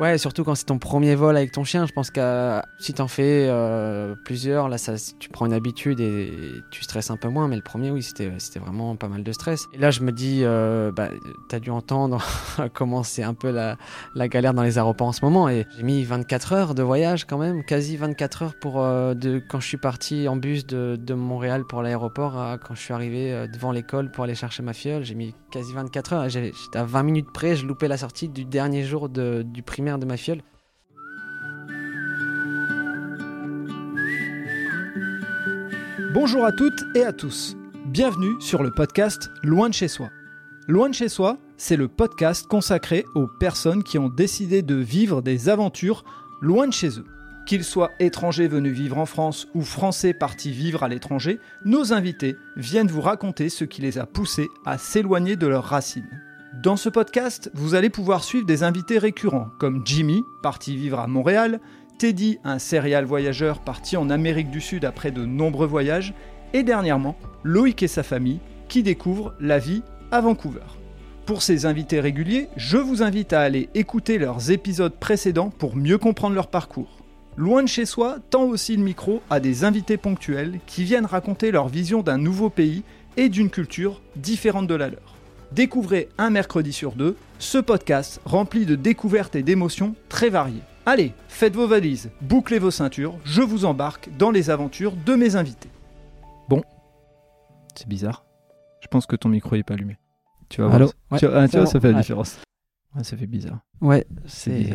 Ouais, surtout quand c'est ton premier vol avec ton chien, je pense que si t'en fais euh, plusieurs, là, ça, tu prends une habitude et tu stresses un peu moins. Mais le premier, oui, c'était, vraiment pas mal de stress. Et là, je me dis, euh, bah, t'as dû entendre comment c'est un peu la, la, galère dans les aéroports en ce moment. Et j'ai mis 24 heures de voyage quand même, quasi 24 heures pour euh, de, quand je suis parti en bus de, de Montréal pour l'aéroport à quand je suis arrivé devant l'école pour aller chercher ma fiole. J'ai mis quasi 24 heures. J'étais à 20 minutes près, je loupais la sortie du dernier jour de, du primaire de ma fiole. Bonjour à toutes et à tous. Bienvenue sur le podcast Loin de chez soi. Loin de chez soi, c'est le podcast consacré aux personnes qui ont décidé de vivre des aventures loin de chez eux. Qu'ils soient étrangers venus vivre en France ou français partis vivre à l'étranger, nos invités viennent vous raconter ce qui les a poussés à s'éloigner de leurs racines. Dans ce podcast, vous allez pouvoir suivre des invités récurrents comme Jimmy, parti vivre à Montréal, Teddy, un serial voyageur parti en Amérique du Sud après de nombreux voyages, et dernièrement, Loïc et sa famille qui découvrent la vie à Vancouver. Pour ces invités réguliers, je vous invite à aller écouter leurs épisodes précédents pour mieux comprendre leur parcours. Loin de chez soi tend aussi le micro à des invités ponctuels qui viennent raconter leur vision d'un nouveau pays et d'une culture différente de la leur. Découvrez un mercredi sur deux ce podcast rempli de découvertes et d'émotions très variées. Allez, faites vos valises, bouclez vos ceintures, je vous embarque dans les aventures de mes invités. Bon, c'est bizarre. Je pense que ton micro n'est pas allumé. Tu vas voir. Ouais, tu, ah, tu vois, bon. ça fait la Ouais. différence. Ouais, ça fait bizarre. Ouais, C'est.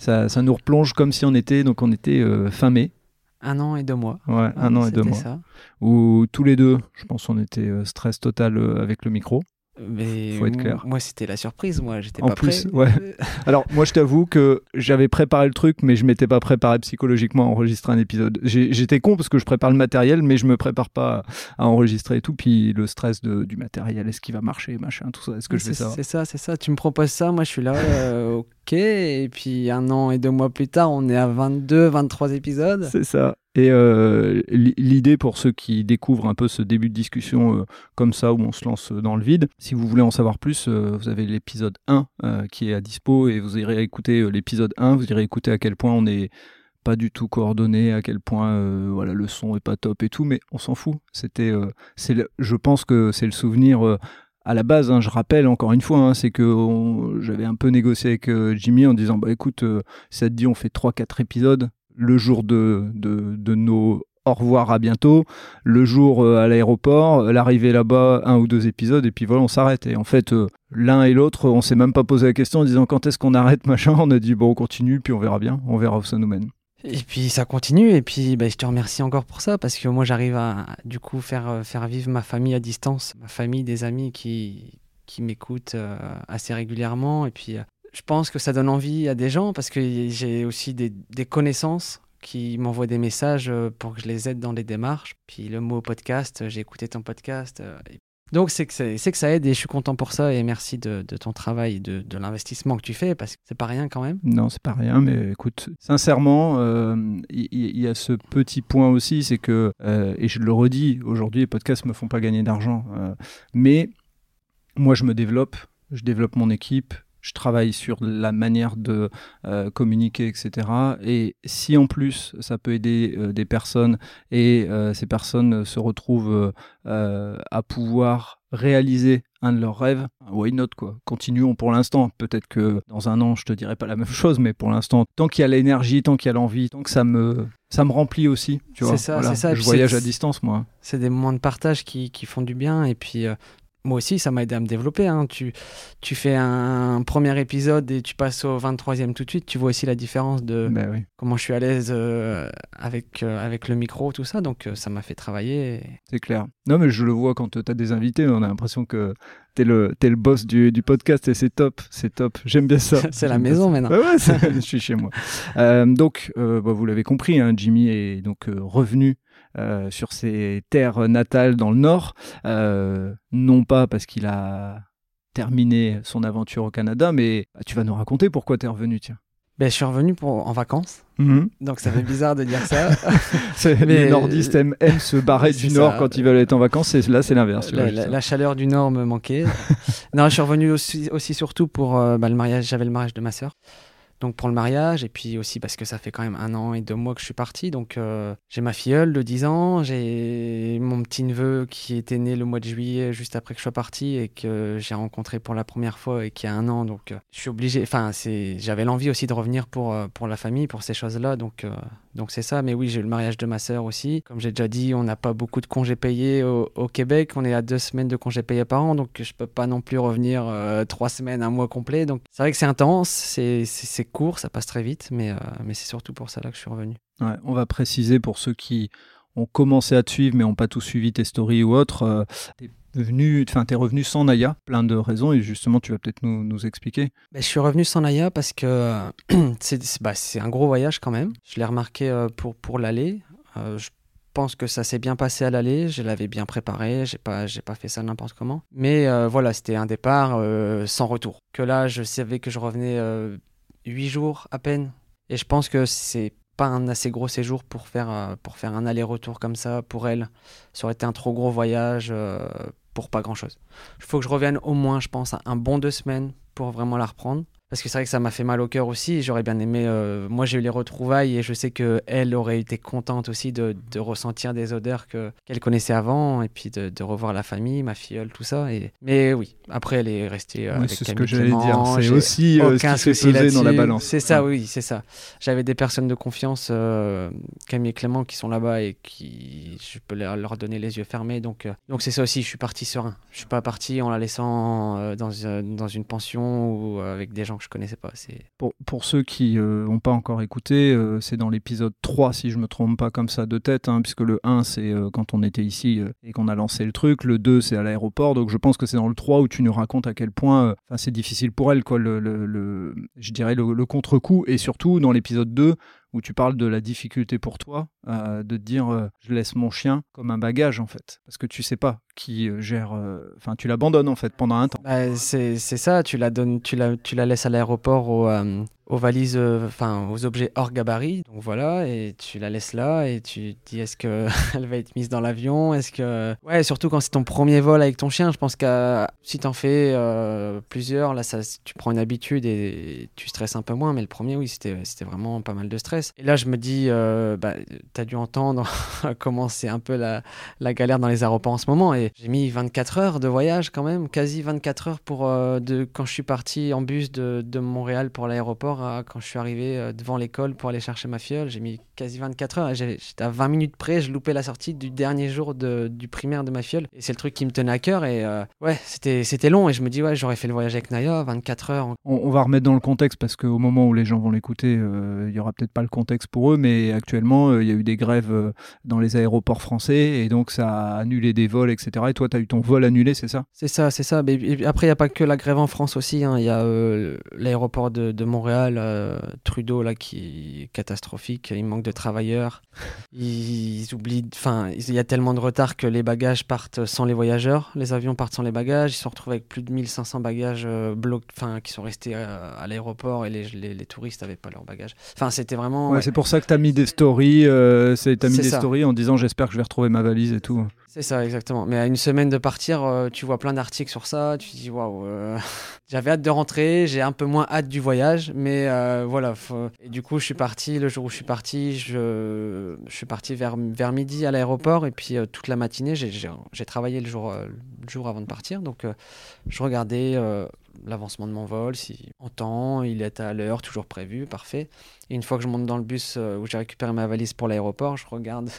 Ça, ça nous replonge comme si on était, donc on était euh, fin mai, un an et deux mois. ouais, un an et deux mois, ça. où tous les deux, je pense, on était euh, stress total euh, avec le micro. Mais Faut être m- clair. Moi, c'était la surprise. Moi, j'étais En pas plus, prêt. ouais. Euh, Alors, moi, je t'avoue que j'avais préparé le truc, mais je m'étais pas préparé psychologiquement à enregistrer un épisode. J'ai- J'étais con parce que je prépare le matériel, mais je me prépare pas à enregistrer et tout. Puis le stress de- du matériel, est-ce qu'il va marcher, machin, tout ça, est-ce que je vais c'est savoir? c'est ça, c'est ça. Tu me proposes ça, moi je suis là, euh. Et puis un an et deux mois plus tard, on est à 22, 23 épisodes. C'est ça. Et euh, l'idée pour ceux qui découvrent un peu ce début de discussion euh, comme ça, où on se lance dans le vide, si vous voulez en savoir plus, euh, vous avez l'épisode 1 euh, qui est à dispo et vous irez écouter euh, l'épisode 1, vous irez écouter à quel point on est pas du tout coordonné, à quel point euh, voilà le son est pas top et tout, mais on s'en fout. C'était, euh, c'est, je pense que c'est le souvenir. À la base, hein, je rappelle encore une fois, hein, c'est que j'avais un peu négocié avec euh, Jimmy en disant bah écoute, euh, ça te dit, on fait 3-4 épisodes le jour de, de, nos au revoir à bientôt, le jour euh, à l'aéroport, l'arrivée là-bas, un ou deux épisodes, et puis voilà, on s'arrête. Et en fait, l'un et l'autre, on s'est même pas posé la question en disant quand est-ce qu'on arrête, machin. On a dit bon, on continue, puis on verra bien, on verra où ça nous mène. Et puis ça continue. Et puis bah, je te remercie encore pour ça parce que moi j'arrive à du coup faire, euh, faire vivre ma famille à distance, ma famille, des amis qui, qui m'écoutent euh, assez régulièrement. Et puis euh, je pense que ça donne envie à des gens parce que j'ai aussi des, des connaissances qui m'envoient des messages pour que je les aide dans les démarches. Puis le mot podcast, j'ai écouté ton podcast. Et- donc c'est que, que ça aide et je suis content pour ça et merci de, ton travail, de, de l'investissement que tu fais parce que c'est pas rien quand même. Non, c'est pas rien, mais écoute, sincèrement, euh, il y, a ce petit point aussi, c'est que, euh, et je le redis, aujourd'hui, les podcasts me font pas gagner d'argent, euh, mais moi, je me développe, je développe mon équipe, je travaille sur la manière de euh, communiquer, etc. Et si en plus ça peut aider euh, des personnes et euh, ces personnes se retrouvent à pouvoir réaliser un de leurs rêves, why not quoi? Continuons pour l'instant. Peut-être que dans un an je te dirai pas la même chose, mais pour l'instant, tant qu'il y a l'énergie, tant qu'il y a l'envie, tant que ça me ça me remplit aussi, tu vois? C'est ça, c'est ça. Je voyage à distance moi. c'est des moments de partage qui, qui font du bien. Et puis, euh, moi aussi, ça m'a aidé à me développer. hein. Tu, tu fais un, premier épisode et tu passes au 23e tout de suite. Tu vois aussi la différence de Ben oui. comment je suis à l'aise euh, avec, euh, avec le micro, tout ça. Donc, euh, ça m'a fait travailler. et- C'est clair. Non, mais je le vois quand tu as des invités, on a l'impression que tu es le, t'es le boss du, du podcast et c'est top, c'est top. J'aime bien ça. C'est la maison ça. maintenant. Ouais, je suis chez moi. Euh, donc, euh, bah, vous l'avez compris, hein, Jimmy est donc euh, revenu euh, sur ses terres natales dans le Nord, euh, non pas parce qu'il a terminé son aventure au Canada, mais bah, tu vas nous raconter pourquoi tu es revenu, tiens. Ben, je suis revenu pour, en vacances. Donc, ça fait bizarre de dire ça. Mais- Les nordistes aiment, aiment se barrer du Nord quand ils veulent être en vacances, et là c'est l'inverse. la, chaleur du Nord me manquait. non, je suis revenu aussi, aussi surtout pour euh, bah, le mariage. J'avais le mariage de ma sœur. Donc pour le mariage, et puis aussi parce que ça fait quand même un an et deux mois que je suis parti. Donc euh, j'ai ma filleule de 10 ans, j'ai mon petit neveu qui était né le mois de juillet juste après que je sois parti et que j'ai rencontré pour la première fois et qui a un an. Donc euh, je suis obligé, enfin j'avais l'envie aussi de revenir euh, pour la famille, pour ces choses-là. Donc donc c'est ça. Mais oui, j'ai eu le mariage de ma sœur aussi. Comme j'ai déjà dit, on n'a pas beaucoup de congés payés au, Québec. On est à deux semaines de congés payés par an, donc je peux pas non plus revenir trois semaines, un mois complet. Donc c'est vrai que c'est intense, c'est court, ça passe très vite, mais, euh, mais c'est surtout pour ça là que je suis revenu. on va préciser pour ceux qui ont commencé à te suivre mais n'ont pas tout suivi tes stories ou autres. Euh, tu es revenu sans Naya, plein de raisons, et justement, tu vas peut-être nous, nous, expliquer. Ben, je suis revenu sans Naya parce que bah, c'est un gros voyage quand même. Je l'ai remarqué euh, pour, pour l'aller. je pense que ça s'est bien passé à l'aller, je l'avais bien préparé, j'ai pas, pas fait ça n'importe comment. Mais voilà, c'était un départ sans retour. Que là, je savais que je revenais 8 jours à peine. Et je pense que c'est pas un assez gros séjour pour faire, euh, pour faire un aller-retour comme ça pour elle. Ça aurait été un trop gros voyage euh, pour pas grand-chose. Il faut que je revienne au moins, je pense, un bon deux semaines pour vraiment la reprendre. Parce que c'est vrai que ça m'a fait mal au cœur aussi. J'aurais bien aimé. Euh, moi, j'ai eu les retrouvailles et je sais qu'elle aurait été contente aussi de, de ressentir des odeurs qu'elle connaissait avant et puis de, de, revoir la famille, ma filleule, tout ça. Et... Mais oui, après, elle est restée euh, avec C'est ce que j'allais dire. C'est aussi euh, aucun ce qui souci dans la balance. C'est ça, oui, c'est ça. J'avais des personnes de confiance, Camille et Clément, qui sont là-bas et qui je peux leur donner les yeux fermés. Donc, donc c'est ça aussi. Je suis parti serein. Je suis pas parti en la laissant dans, dans une pension ou avec des gens je connaissais pas. Pour, pour ceux qui n'ont euh, pas encore écouté, euh, c'est dans l'épisode 3, si je me trompe pas comme ça de tête, hein, puisque le 1, c'est euh, quand on était ici et qu'on a lancé le truc, le 2, c'est à l'aéroport, donc je pense que c'est dans le 3 où tu nous racontes à quel point c'est difficile pour elle, quoi, le, je dirais le, le contre-coup, et surtout dans l'épisode 2, où tu parles de la difficulté pour toi euh, de te dire euh, je laisse mon chien comme un bagage en fait. Parce que tu sais pas qui euh, gère enfin tu l'abandonnes en fait pendant un temps. Bah, c'est ça tu la tu la laisses à l'aéroport au, aux valises, euh, enfin aux objets hors gabarit. Donc voilà, et tu la laisses là et tu te dis est-ce qu'elle va être mise dans l'avion? Est-ce que. Ouais, surtout quand c'est ton premier vol avec ton chien, je pense que si t'en fais euh, plusieurs, là ça, tu prends une habitude et tu stresses un peu moins. Mais le premier, oui, c'était vraiment pas mal de stress. Et là, je me dis, euh, bah, t'as dû entendre comment c'est un peu la, la, galère dans les aéroports en ce moment. Et j'ai mis 24 heures de voyage quand même, quasi 24 heures pour, de, quand je suis parti en bus de, de Montréal pour l'aéroport quand je suis arrivé euh, devant l'école pour aller chercher ma filleule. J'ai mis quasi 24 heures. J'étais à 20 minutes près, je loupais la sortie du dernier jour de, du primaire de ma filleule. Et c'est le truc qui me tenait à cœur. Et euh, ouais, c'était long. Et je me dis, ouais, j'aurais fait le voyage avec Naya, 24 heures. On, va remettre dans le contexte parce qu'au moment où les gens vont l'écouter, euh, il y aura peut-être pas le contexte pour eux, mais actuellement, il y a eu des grèves dans les aéroports français et donc ça a annulé des vols, etc. Et toi, tu as eu ton vol annulé, c'est ça? C'est ça, c'est ça. Mais après, il n'y a pas que la grève en France aussi. Hein. Il y a l'aéroport de, de Montréal euh, Trudeau là qui est catastrophique, il manque de travailleurs. Ils, oublient, enfin, il y a tellement de retard que les bagages partent sans les voyageurs, les avions partent sans les bagages. Ils se retrouvent avec plus de 1500 bagages euh, enfin, qui sont restés euh, à l'aéroport et les, les, touristes n'avaient pas leurs bagages. Enfin, c'était vraiment. C'est pour ça que tu as mis des stories, euh, as mis des stories en disant j'espère que je vais retrouver ma valise et tout. C'est ça, exactement. Mais à une semaine de partir, euh, tu vois plein d'articles sur ça. Tu te dis, waouh, euh, j'avais hâte de rentrer, j'ai un peu moins hâte du voyage. Mais euh, voilà. Et du coup, je suis parti, le jour où je suis parti, je, suis parti vers, vers midi à l'aéroport. Et puis toute la matinée, j'ai travaillé le jour, le jour avant de partir. Donc je regardais l'avancement de mon vol, si en temps, il est à l'heure, toujours prévu, parfait. Et une fois que je monte dans le bus où j'ai récupéré ma valise pour l'aéroport, je regarde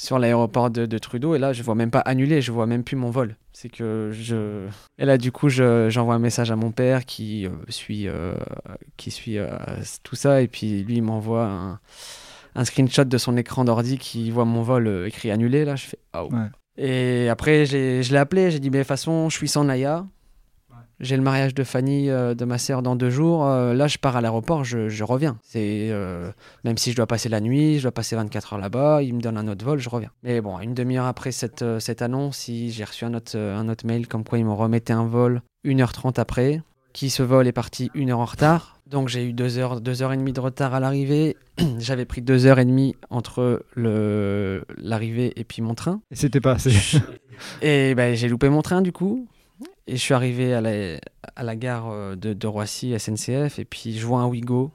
sur l'aéroport de, Trudeau. Et là je vois même pas annulé, je vois même plus mon vol. C'est que je et là du coup j'envoie un message à mon père qui euh, suit euh, qui suit euh, tout ça. Et puis lui il m'envoie un, un, screenshot de son écran d'ordi qui voit mon vol écrit annulé là je fais oh. Et après je l'ai appelé, j'ai dit mais de toute façon je suis sans Naya, j'ai le mariage de Fanny, euh, de ma sœur, dans deux jours. Euh, là, je pars à l'aéroport, je, reviens. C'est euh, même si je dois passer la nuit, je dois passer 24 heures là-bas, il me donne un autre vol, je reviens. Mais bon, une demi-heure après cette, cette annonce, j'ai reçu un autre, un autre mail comme quoi ils me remettaient un vol 1h30 après, qui ce vol est parti une heure en retard. Donc j'ai eu deux heures, deux heures et demie de retard à l'arrivée. J'avais pris deux heures et demie entre l'arrivée et puis mon train. Et c'était pas assez. et ben, j'ai loupé mon train du coup. Et je suis arrivé à la, à la gare euh, de, de Roissy, SNCF, et puis je vois un Ouigo.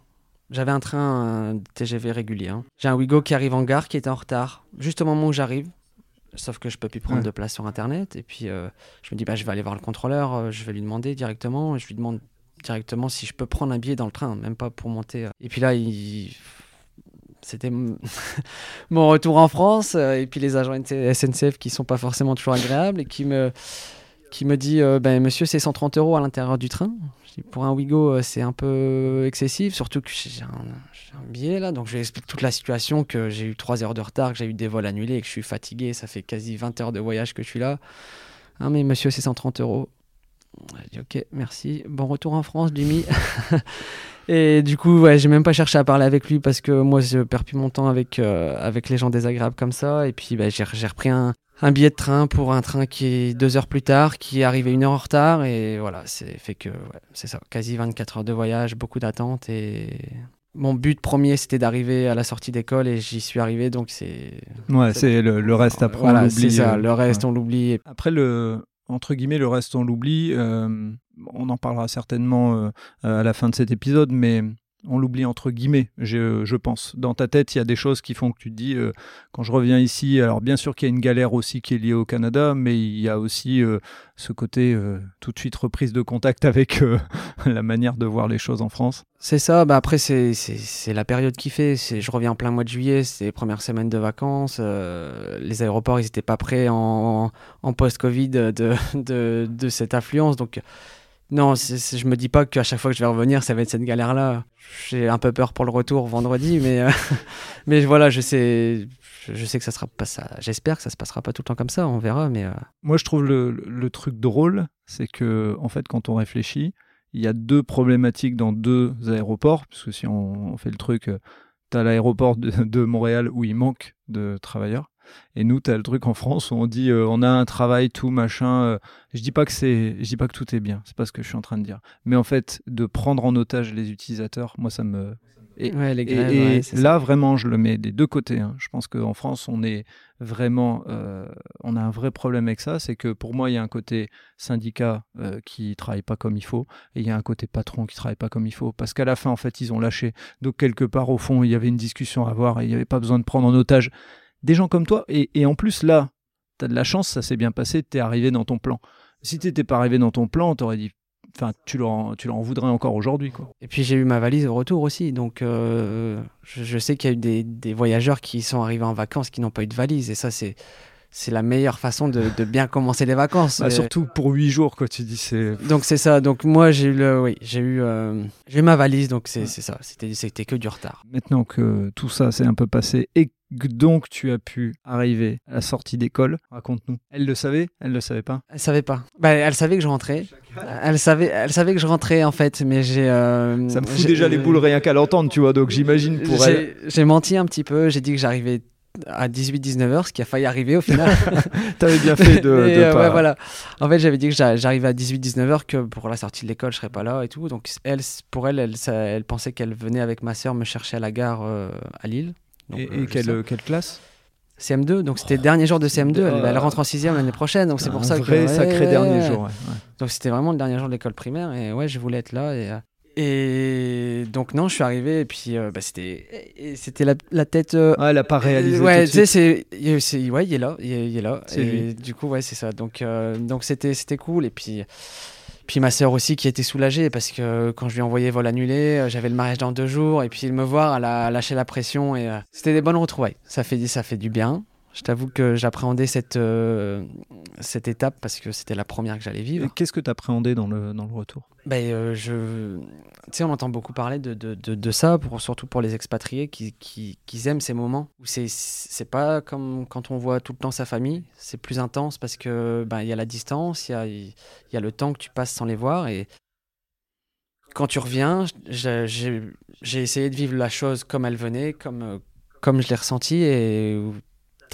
J'avais un train un TGV régulier. hein. J'ai un Ouigo qui arrive en gare, qui était en retard, juste au moment où j'arrive. Sauf que je peux plus prendre Ouais. de place sur Internet. Et puis euh, je me dis, bah, je vais aller voir le contrôleur, euh, je vais lui demander directement. Je lui demande directement si je peux prendre un billet dans le train, même pas pour monter. Et puis là, il... c'était mon retour en France. et puis les agents SNCF qui sont pas forcément toujours agréables et qui me, qui me dit, euh, ben, monsieur, c'est 130 euros à l'intérieur du train. Je dis, pour un Ouigo, euh, c'est un peu excessif, surtout que j'ai un, billet là. Donc je lui explique toute la situation, que j'ai eu 3 heures de retard, que j'ai eu des vols annulés, que je suis fatigué. Ça fait quasi 20 heures de voyage que je suis là. Ah, mais monsieur, c'est 130 euros. Je dis, ok, merci. Bon retour en France, Jimmy. Et du coup, ouais, j'ai même pas cherché à parler avec lui parce que moi, je perds plus mon temps avec, euh, avec les gens désagréables comme ça. Et puis, j'ai j'ai repris un, un billet de train pour un train qui est deux heures plus tard, qui est arrivé une heure en retard. Et voilà, c'est fait que, ouais, c'est ça, quasi 24 heures de voyage, beaucoup d'attente. Et mon but premier, c'était d'arriver à la sortie d'école et j'y suis arrivé. Donc, c'est. Ouais, c'est le, le reste après, on Voilà, l'oublie, c'est ça. euh, Le reste, ouais. on l'oublie. Après, le, entre guillemets, le reste, on l'oublie. euh, on en parlera certainement euh, à la fin de cet épisode, mais on l'oublie entre guillemets, je, pense. Dans ta tête, il y a des choses qui font que tu te dis, euh, quand je reviens ici, alors bien sûr qu'il y a une galère aussi qui est liée au Canada, mais il y a aussi euh, ce côté euh, tout de suite reprise de contact avec la manière de voir les choses en France. C'est ça, bah après c'est, la période qui fait. Je reviens en plein mois de juillet, c'est les premières semaines de vacances. les aéroports, ils n'étaient pas prêts en, post-Covid de, de, de cette affluence. Donc non, c'est, c'est- je me dis pas qu'à chaque fois que je vais revenir, ça va être cette galère-là. J'ai un peu peur pour le retour vendredi, mais, euh, mais voilà, je sais, je, sais que ça sera pas ça. J'espère que ça se passera pas tout le temps comme ça, on verra. Mais euh, Moi, je trouve le, truc drôle, c'est que, en fait, quand on réfléchit, il y a deux problématiques dans deux aéroports, puisque si on, fait le truc, tu as l'aéroport de Montréal où il manque de travailleurs, et nous, tu as le truc en France où on dit euh, on a un travail, tout machin. euh. je dis pas que c'est, je dis pas que tout est bien, c'est pas ce que je suis en train de dire. Mais en fait, de prendre en otage les utilisateurs, moi, ça me. Et, ouais, les grèves, et ouais, c'est ça. là, vraiment, je le mets des deux côtés. hein. Je pense qu'en France, on est vraiment, euh, on a un vrai problème avec ça. C'est que pour moi, il y a un côté syndicat qui travaille pas comme il faut, et il y a un côté patron qui travaille pas comme il faut. Parce qu'à la fin, en fait, ils ont lâché. Donc quelque part, au fond, il y avait une discussion à avoir, et il n'y avait pas besoin de prendre en otage des gens comme toi. Et, et en plus, là, tu as de la chance, ça s'est bien passé, tu es arrivé dans ton plan. Si tu n'étais pas arrivé dans ton plan, t'aurais dit, enfin, tu leur, tu leur en voudrais encore aujourd'hui, quoi. Et puis j'ai eu ma valise au retour aussi, donc euh, je, je sais qu'il y a eu des, des voyageurs qui sont arrivés en vacances qui n'ont pas eu de valise, et ça c'est c'est la meilleure façon de, de bien commencer les vacances. Bah, surtout pour huit jours, quoi. Tu dis, c'est donc c'est ça. Donc moi j'ai eu le, oui, j'ai eu, euh, j'ai eu ma valise, donc c'est Ouais. c'est ça. C'était c'était que du retard. Maintenant que tout ça s'est un peu passé et donc tu as pu arriver à la sortie d'école, raconte-nous. Elle le savait Elle le savait pas Elle savait pas. Bah, elle savait que je rentrais. Elle savait, elle savait que je rentrais en fait, mais j'ai. euh, Ça me fout déjà les boules rien qu'à l'entendre, tu vois. Donc j'imagine pour elle. J'ai menti un petit peu. J'ai dit que j'arrivais à 18-19 heures, ce qui a failli arriver au final. T'avais bien fait de, Mais, de euh, pas. ouais, voilà. En fait, j'avais dit que j'a- j'arrivais à 18-19 heures, que pour la sortie de l'école, je serais pas là et tout. Donc, elle, pour elle, elle, ça- elle pensait qu'elle venait avec ma sœur me chercher à la gare euh, à Lille. Donc, Et, euh, et quelle, quelle classe? CM2, donc c'était le dernier jour de CM2. Elle, Ah. elle rentre en 6 l'année prochaine, donc c'est pour ça que. vrai ouais, sacré ouais, dernier ouais. jour. ouais, ouais. Donc, c'était vraiment le dernier jour de l'école primaire. Et ouais, je voulais être là. Et, euh, et donc, non, je suis arrivé. Et puis, euh, bah, c'était et c'était la, la tête. euh, Ah, elle a pas réalisé. ouais, tout tu sais, c'est, il- c'est- ouais, il est là, il est, il est là. C'est et lui. du coup, ouais, c'est ça. Donc, euh, donc c'était, c'était cool. Et puis, puis ma sœur aussi qui était soulagée parce que quand je lui ai envoyé vol annulé, euh, j'avais le mariage dans deux jours. Et puis, me voir, elle a lâché la pression. Et euh, c'était des bonnes retrouvailles. Ça fait, ça fait du bien. Je t'avoue que j'appréhendais cette, euh, cette étape parce que c'était la première que j'allais vivre. Qu'est-ce que tu appréhendais dans le, dans le retour? Ben, euh, je... Tu sais, on entend beaucoup parler de, de, de, de ça, pour, surtout pour les expatriés qui, qui, qui aiment ces moments où c'est, pas comme quand on voit tout le temps sa famille, c'est plus intense parce que ben, y a la distance, il y a, y a le temps que tu passes sans les voir. Et quand tu reviens, j'ai, essayé de vivre la chose comme elle venait, comme, euh, comme je l'ai ressenti et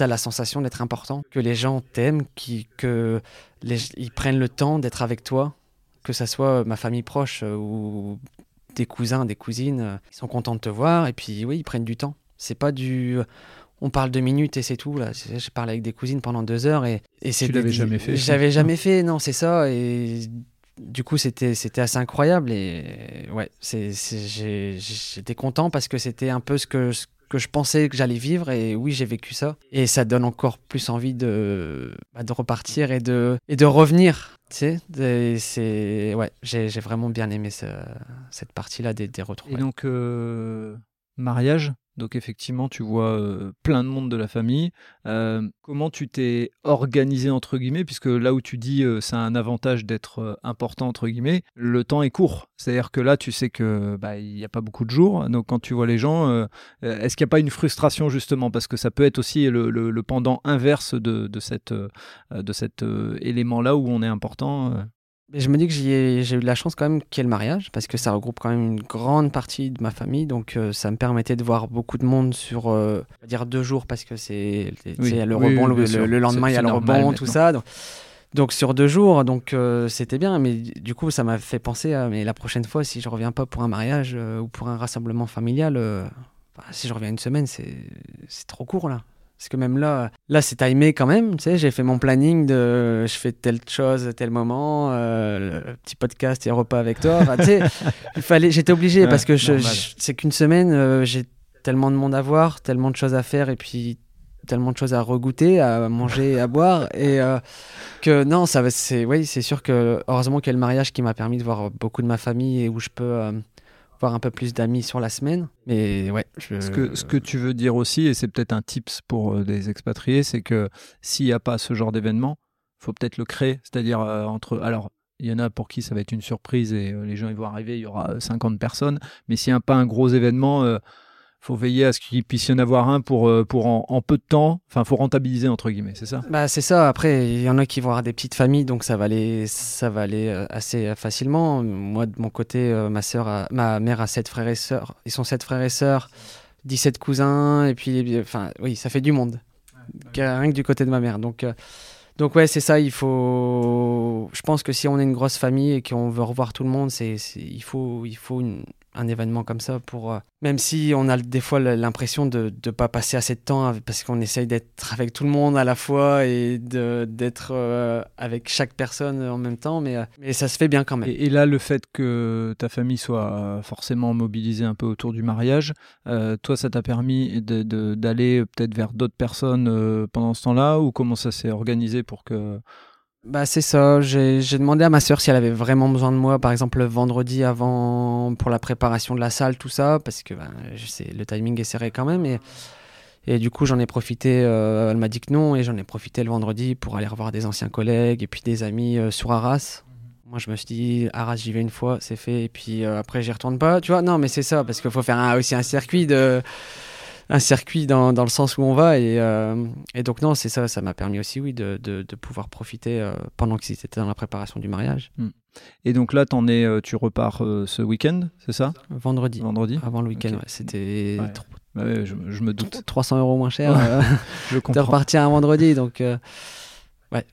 tu as la sensation d'être important, que les gens t'aiment, qui, que les, ils prennent le temps d'être avec toi que ça soit ma famille proche euh, ou des cousins, des cousines, euh, ils sont contents de te voir et puis oui, ils prennent du temps. C'est pas du on parle deux minutes et c'est tout. Là, je parle avec des cousines pendant deux heures et, et c'est. Tu l'avais jamais fait. J'avais jamais fait, non, c'est ça. Et du coup, c'était c'était assez incroyable et ouais, c'est j'étais content parce que c'était un peu ce que ce que je pensais que j'allais vivre et oui, j'ai vécu ça et ça donne encore plus envie de bah, de repartir et de et de revenir. Tu sais, c'est ouais, j'ai vraiment bien aimé cette partie-là des, des retrouvailles. Et donc euh, mariage? Donc effectivement, tu vois plein de monde de la famille. comment tu t'es organisé entre guillemets, puisque là où tu dis c'est un avantage d'être important entre guillemets, le temps est court. C'est-à-dire que là, tu sais que bah, il n'y a pas beaucoup de jours. Donc quand tu vois les gens, est-ce qu'il n'y a pas une frustration justement? Parce que ça peut être aussi le, pendant inverse de, de de cet élément là où on est important je me dis que j'ai eu de la chance quand même qu'il y ait le mariage, parce que ça regroupe quand même une grande partie de ma famille, donc euh, ça me permettait de voir beaucoup de monde sur, euh, dire deux jours, parce que c'est le rebond, le, lendemain il y a le rebond, tout ça. Donc, sur deux jours, donc euh, c'était bien, mais du coup ça m'a fait penser à mais la prochaine fois si je reviens pas pour un mariage ou pour un rassemblement familial, bah, si je reviens une semaine c'est trop court là. Parce que même là, là c'est timé quand même. Tu sais, j'ai fait mon planning de je fais telle chose, tel moment, euh, le petit podcast et repas avec toi. tu sais, il fallait, j'étais obligé parce que je, c'est qu'une semaine, euh, j'ai tellement de monde à voir, tellement de choses à faire et puis tellement de choses à regoûter, à manger, à boire et euh, que non, ça c'est oui, c'est sûr que heureusement qu'il y a le mariage qui m'a permis de voir beaucoup de ma famille et où je peux un peu plus d'amis sur la semaine. Mais ouais. Ce, que, ce que tu veux dire aussi, et c'est peut-être un tips pour euh, des expatriés, c'est que s'il n'y a pas ce genre d'événement, faut peut-être le créer. C'est-à-dire euh, entre. Alors, il y en a pour qui ça va être une surprise et euh, les gens ils vont arriver, il y aura 50 personnes. Mais s'il n'y a pas un gros événement, faut veiller à ce qu'il puisse y en avoir un pour, euh, pour en, peu de temps. Enfin, faut rentabiliser entre guillemets, c'est ça? Bah c'est ça. Après, il y en a qui vont avoir des petites familles, donc ça va aller, ça va aller euh, assez facilement. Moi, de mon côté, euh, ma sœur, ma mère a sept frères et sœurs. Ils sont sept frères et sœurs, 17 cousins, et puis, enfin, oui, ça fait du monde. Rien que du côté de ma mère. Donc donc ouais, c'est ça, il faut... Je pense que si on est une grosse famille et qu'on veut revoir tout le monde, c'est, il faut, il faut un événement comme ça pour... Euh, même si on a des fois l'impression de ne pas passer assez de temps parce qu'on essaye d'être avec tout le monde à la fois et d'être euh, avec chaque personne en même temps, euh, mais ça se fait bien quand même. Et, là, le fait que ta famille soit forcément mobilisée un peu autour du mariage, toi, ça t'a permis d'aller peut-être vers d'autres personnes pendant ce temps-là ou comment ça s'est organisé pour que... Bah c'est ça, j'ai demandé à ma sœur si elle avait vraiment besoin de moi, par exemple le vendredi avant pour la préparation de la salle, tout ça, parce que bah, je sais, le timing est serré quand même. Et, et du coup j'en ai profité, euh, elle m'a dit que non, et j'en ai profité le vendredi pour aller revoir des anciens collègues et puis des amis euh, sur Arras. Moi je me suis dit, Arras j'y vais une fois, c'est fait, et puis euh, après j'y retourne pas, tu vois, non mais c'est ça, parce qu'il faut faire aussi un circuit de un circuit dans, dans, le sens où on va. Et, euh, et donc, non, c'est ça, ça m'a permis aussi, oui, de, de, de pouvoir profiter euh, pendant que c'était dans la préparation du mariage. Hmm. Et donc là, en es, euh, tu repars ce week-end, c'est ça? Vendredi. Vendredi. Avant le week-end, c'était. Bah je, je, me doute. 300 euros moins cher je comprends. de repartir un vendredi. Donc. Ouais.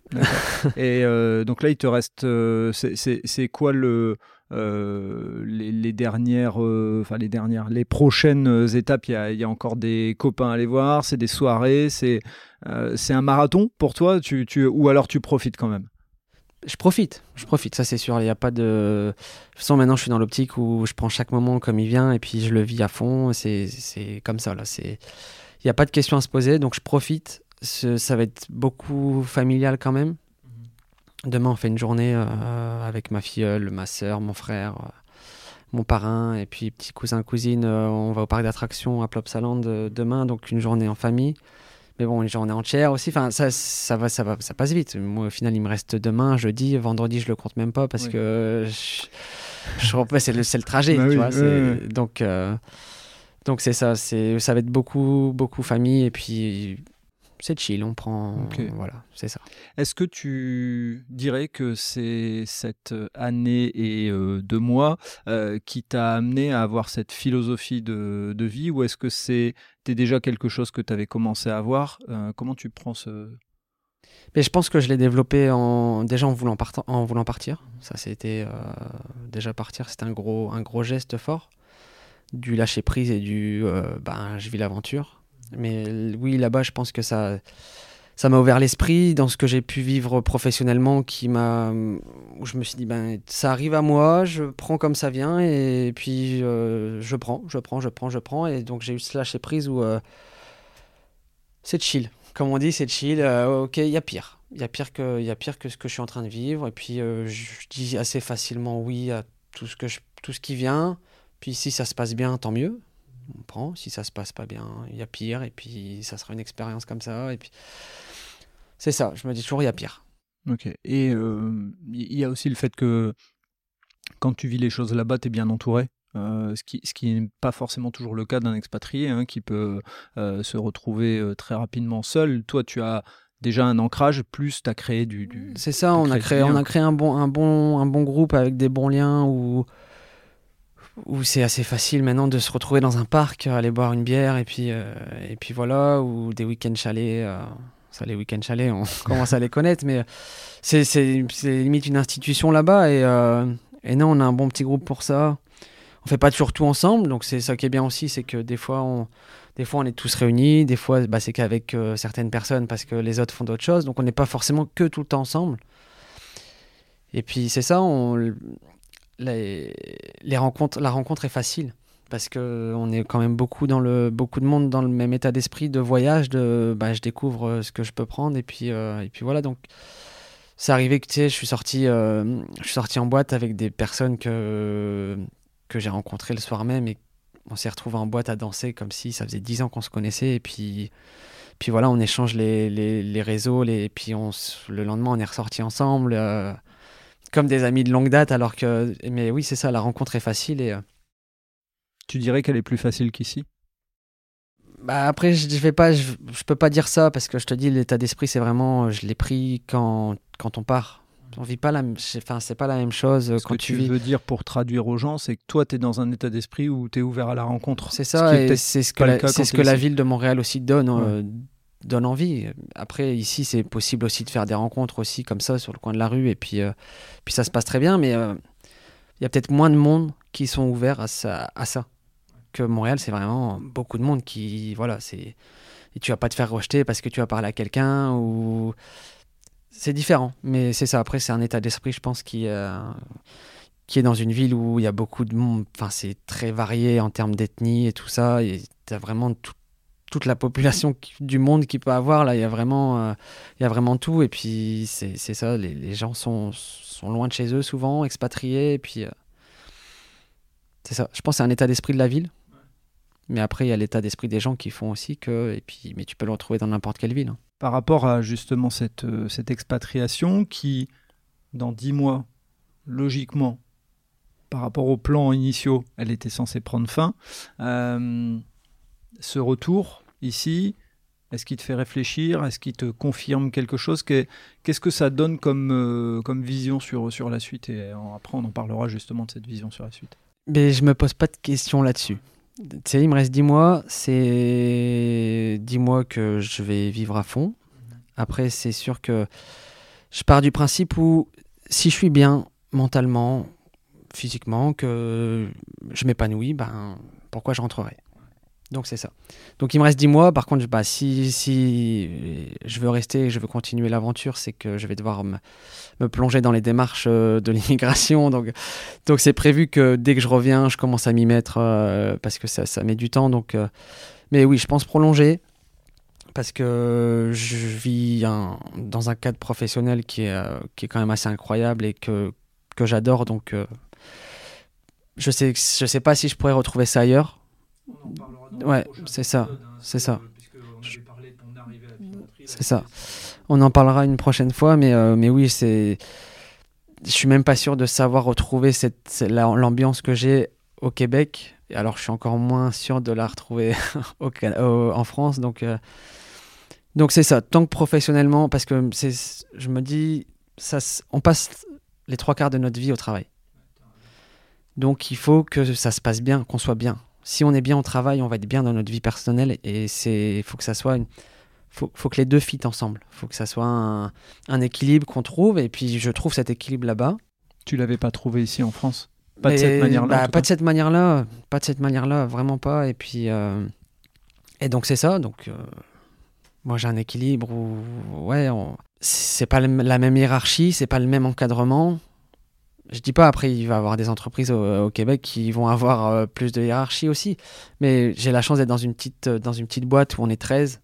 Et donc là, il te reste. c'est quoi le, euh, les, dernières, euh, enfin les dernières, les prochaines étapes, il y, a, encore des copains à aller voir, c'est des soirées, c'est euh, c'est un marathon pour toi, tu, tu, ou alors tu profites quand même? Je profite, je profite, ça c'est sûr. Il n'y a pas de. De toute façon, maintenant je suis dans l'optique où je prends chaque moment comme il vient et puis je le vis à fond. C'est comme ça là. Il n'y a pas de questions à se poser, donc je profite. Ça va être beaucoup familial quand même. Demain, on fait une journée euh, avec ma filleule, ma soeur, mon frère, euh, mon parrain, et puis petit cousin, cousine. Euh, on va au parc d'attractions à Plopsaland demain, donc une journée en famille. Mais bon, une journée entière aussi. Enfin, ça, ça, va, ça, va, ça passe vite. Moi, au final, il me reste demain, jeudi, vendredi, je le compte même pas parce que je, je c'est le, le, trajet. Bah tu vois, Donc, donc c'est ça. C'est, ça va être beaucoup, beaucoup famille. Et puis, c'est chill, on prend. Voilà, c'est ça. Est-ce que tu dirais que c'est cette année et euh, deux mois euh, qui t'a amené à avoir cette philosophie de, vie ou est-ce que c'était déjà quelque chose que tu avais commencé à avoir euh, Comment tu prends ce. Mais je pense que je l'ai développé en, déjà en voulant, en voulant partir. Ça, c'était déjà partir, c'était un gros, un gros geste fort. Du lâcher prise et du ben, je vis l'aventure Mais oui, là-bas, je pense que ça ça m'a ouvert l'esprit dans ce que j'ai pu vivre professionnellement qui m'a où je me suis dit ben ça arrive à moi je prends comme ça vient et puis euh, je prends je prends je prends je prends et donc j'ai eu ce lâcher prise où euh, c'est chill. Comme on dit c'est chill euh, ok il y a pire. Il y a pire que y a pire que ce que je suis en train de vivre et puis je dis assez facilement oui à tout ce que tout ce qui vient. Puis si ça se passe bien tant mieux on prend si ça se passe pas bien il y a pire et puis ça sera une expérience comme ça et puis c'est ça, je me dis toujours, il y a pire. Ok. Et euh, il y a aussi le fait que quand tu vis les choses là-bas, tu es bien entouré. Euh, ce qui ce qui n'est pas forcément toujours le cas d'un expatrié hein, qui peut euh, se retrouver très rapidement seul. Toi, tu as déjà un ancrage, plus tu as créé du. c'est ça, on a, créé, on a créé un bon, un, bon, un bon groupe avec des bons liens où, où c'est assez facile maintenant de se retrouver dans un parc, aller boire une bière et puis, et puis voilà, ou des week-ends chalets ça, les week-ends chalets, on commence à les connaître, mais c'est limite une institution là-bas. Et, euh, et, non, on a un bon petit groupe pour ça. On fait pas toujours tout ensemble, donc c'est ça qui est bien aussi, c'est que des fois, on, des fois, on est tous réunis, des fois, bah, c'est qu'avec euh, certaines personnes parce que les autres font d'autres choses, donc on n'est pas forcément que tout le temps ensemble. Et puis, c'est ça, on, les, rencontres, la rencontre est facile parce que on est quand même beaucoup dans le beaucoup de monde dans le même état d'esprit de voyage de bah, je découvre euh, ce que je peux prendre et puis euh, et puis voilà. Donc c'est arrivé que tu sais je suis sorti euh, je suis sorti en boîte avec des personnes que que j'ai rencontrées le soir même et on s'est retrouvé en boîte à danser comme si ça faisait dix ans qu'on se connaissait et puis puis voilà on échange les, les, les réseaux les, et puis on le lendemain on est ressorti ensemble comme des amis de longue date alors que mais oui c'est ça la rencontre est facile et tu dirais qu'elle est plus facile qu'ici? Bah après, je, vais pas, je, peux pas dire ça parce que je te dis, l'état d'esprit, c'est vraiment, je l'ai pris quand, quand on part. On vit pas la, enfin, c'est pas la même chose Ce quand que tu, veux dire pour traduire aux gens, c'est que toi, tu es dans un état d'esprit où tu es ouvert à la rencontre. C'est ça, et c'est ce que, la, c'est ce que la ville de Montréal aussi donne, euh, donne envie. Après, ici, c'est possible aussi de faire des rencontres aussi comme ça sur le coin de la rue, et puis, euh, puis ça se passe très bien, mais euh, il y a peut-être moins de monde qui sont ouverts à ça. À ça que Montréal, c'est vraiment beaucoup de monde qui, voilà, c'est, et tu vas pas te faire rejeter parce que tu vas parler à quelqu'un ou c'est différent. Mais c'est ça. Après, c'est un état d'esprit, je pense, qui, euh, qui est dans une ville où il y a beaucoup de monde. Enfin, c'est très varié en termes d'ethnie et tout ça. Et as vraiment toute la population du monde qui peut avoir. Là, il y a vraiment, euh, il y a vraiment tout. Et puis, c'est ça. Les, gens sont, loin de chez eux souvent, expatriés. Et puis, euh, c'est ça. Je pense que c'est un état d'esprit de la ville. Mais après, il y a l'état d'esprit des gens qui font aussi que. Et puis, mais tu peux le retrouver dans n'importe quelle ville. Hein. Par rapport à justement cette, euh, cette expatriation qui, dans dix mois, logiquement, par rapport aux plans initiaux, elle était censée prendre fin. Ce retour ici, est-ce qu'il te fait réfléchir Est-ce qu'il te confirme quelque chose Qu'est-ce que ça donne comme, euh, vision sur, la suite? Et après, on en parlera justement de cette vision sur la suite. Mais je me pose pas de questions là-dessus. Tu il me reste 10 mois. C'est 10 mois que je vais vivre à fond. Après, c'est sûr que je pars du principe où si je suis bien mentalement, physiquement, que je m'épanouis, ben, pourquoi je rentrerai? Donc c'est ça. Donc il me reste 10 mois. Par contre, bah, si, si je veux rester je veux continuer l'aventure, c'est que je vais devoir me, plonger dans les démarches euh, de l'immigration. Donc donc c'est prévu que dès que je reviens, je commence à m'y mettre euh, parce que ça, ça, met du temps. Donc, euh, mais oui, je pense prolonger parce que je vis dans un cadre professionnel qui est, qui est quand même assez incroyable et que, que j'adore. Donc je sais, je sais pas si je pourrais retrouver ça ailleurs. Ouais, c'est ça, c'est ça. C'est ça. On en parlera une prochaine fois, mais, euh, mais oui, c'est. Je suis même pas sûr de savoir retrouver cette, l'ambiance que j'ai au Québec. Alors, je suis encore moins sûr de la retrouver au, en France. Donc, euh, donc c'est ça. Tant que professionnellement, parce que c'est, je me dis, ça, on passe les trois quarts de notre vie au travail. Donc, il faut que ça se passe bien, qu'on soit bien si on est bien au travail, on va être bien dans notre vie personnelle et c'est faut que ça soit une faut, faut que les deux fit ensemble. Faut que ça soit un, un équilibre qu'on trouve et puis je trouve cet équilibre là-bas. Tu l'avais pas trouvé ici en France? Pas de cette manière-là bah, Pas de cette manière-là, pas de cette manière-là, vraiment pas. Et puis euh, Et donc c'est ça. Donc euh, moi j'ai un équilibre où ouais, on... c'est pas la même hiérarchie, c'est pas le même encadrement. Je dis pas après il va y avoir des entreprises au, Québec qui vont avoir euh, plus de hiérarchie aussi, mais j'ai la chance d'être dans une petite euh, dans une petite boîte où on est 13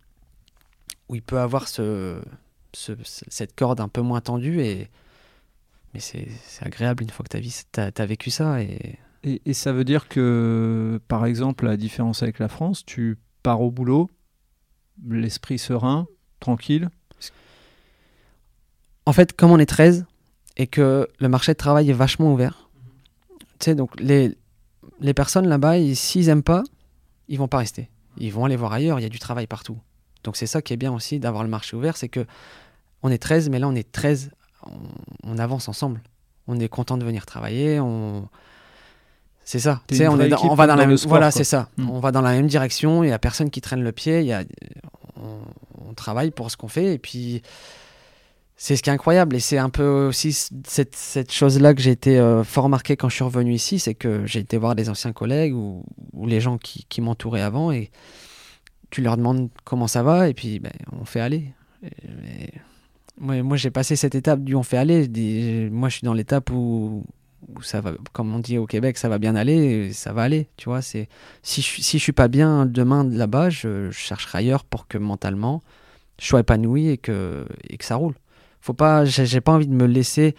où il peut avoir ce, ce cette corde un peu moins tendue et mais c'est agréable une fois que tu as, as, vécu ça et... et et ça veut dire que par exemple la différence avec la France, tu pars au boulot, l'esprit serein, tranquille? En fait, comme on est 13 et que le marché de travail est vachement ouvert, tu sais, donc les, les personnes là-bas, s'ils n'aiment pas, ils vont pas rester. Ils vont aller voir ailleurs, il y a du travail partout. Donc c'est ça qui est bien aussi d'avoir le marché ouvert, c'est que on est 13, mais là on est 13, on, avance ensemble. On est content de venir travailler, on, c'est ça. On, est on va dans, la même, voilà, c'est ça. Hmm. On va dans la même direction. Il y a personne qui traîne le pied. Il y a, on, travaille pour ce qu'on fait et puis c'est ce qui est incroyable et c'est un peu aussi cette, chose-là que j'ai été euh, fort marqué quand je suis revenu ici, c'est que j'ai été voir des anciens collègues ou, les gens qui, m'entouraient avant et tu leur demandes comment ça va et puis ben, on fait aller. moi, j'ai passé cette étape du on fait aller. Moi je suis dans l'étape où ça va, comme on dit au Québec, ça va bien aller, ça va aller, tu vois. Si je, si suis pas bien demain là-bas, je, chercherai ailleurs pour que mentalement je sois épanoui et et que ça roule. Faut pas, j'ai pas envie de me laisser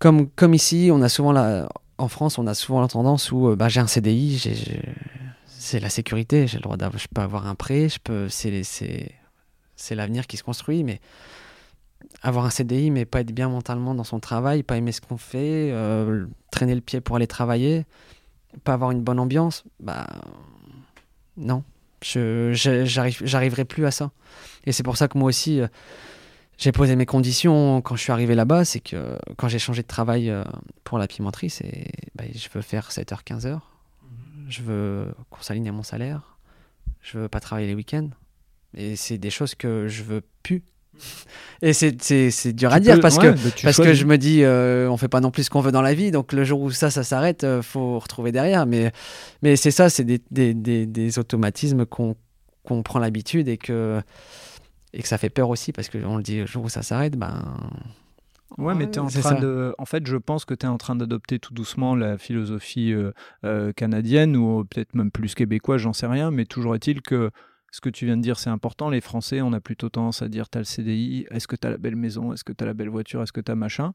comme comme ici, on a souvent la, en France, on a souvent la tendance où euh, bah, j'ai un CDI, c'est la sécurité, j'ai le droit d'avoir, je peux avoir un prêt, je peux, c'est l'avenir qui se construit, mais avoir un CDI mais pas être bien mentalement dans son travail, pas aimer ce qu'on fait, euh, traîner le pied pour aller travailler, pas avoir une bonne ambiance, bah non, je j'arriverai plus à ça. Et c'est pour ça que moi aussi euh, j'ai posé mes conditions quand je suis arrivé là-bas, c'est que quand j'ai changé de travail euh, pour la pimenterie, c'est bah, je veux faire 7h 15h. Je veux qu'on s'aligne à mon salaire. Je veux pas travailler les week-ends. Et c'est des choses que je veux plus et c'est dur à dire parce, que, parce que je me dis, euh, on fait pas non plus ce qu'on veut dans la vie, donc le jour où ça, ça s'arrête, euh, faut retrouver derrière. Mais, mais c'est ça, c'est des, des, des, automatismes qu'on prend l'habitude et que, et que ça fait peur aussi parce qu'on le dit, le jour où ça s'arrête, ben. Ouais, mais es en train de. En fait, je pense que tu es en train d'adopter tout doucement la philosophie euh, canadienne ou peut-être même plus québécoise, j'en sais rien, mais toujours est-il que ce que tu viens de dire, c'est important. Les Français, on a plutôt tendance à dire, tu as le CDI, est-ce que tu as la belle maison, est-ce que tu as la belle voiture, est-ce que tu as machin?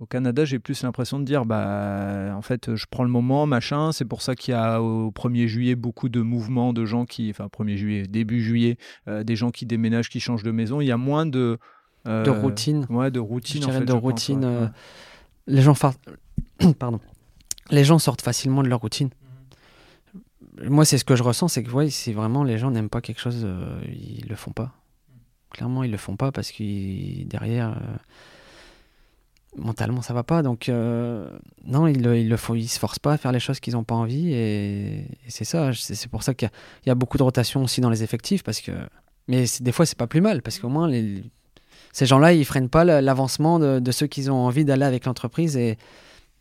Au Canada, j'ai plus l'impression de dire, bah, en fait, je prends le moment, machin. C'est pour ça qu'il y a au 1er juillet beaucoup de mouvements de gens qui, enfin, 1er juillet, début juillet, euh, des gens qui déménagent, qui changent de maison. Il y a moins de. Euh, de routine. Ouais, de routine. en fait, de routine. Euh, les gens, pardon. Les gens sortent facilement de leur routine moi, c'est ce que je ressens, c'est que ouais, si vraiment les gens n'aiment pas quelque chose, ils le font pas. Clairement, ils le font pas parce que derrière, mentalement, ça va pas. Donc, euh, non, ils, ils, le font, ils se forcent pas à faire les choses qu'ils n'ont pas envie. Et, c'est ça. C'est pour ça qu'il y, a beaucoup de rotation aussi dans les effectifs. Parce que, mais des fois, c'est pas plus mal parce qu'au moins, les, ces gens-là, ils freinent pas l'avancement de, ceux qui ont envie d'aller avec l'entreprise. Et,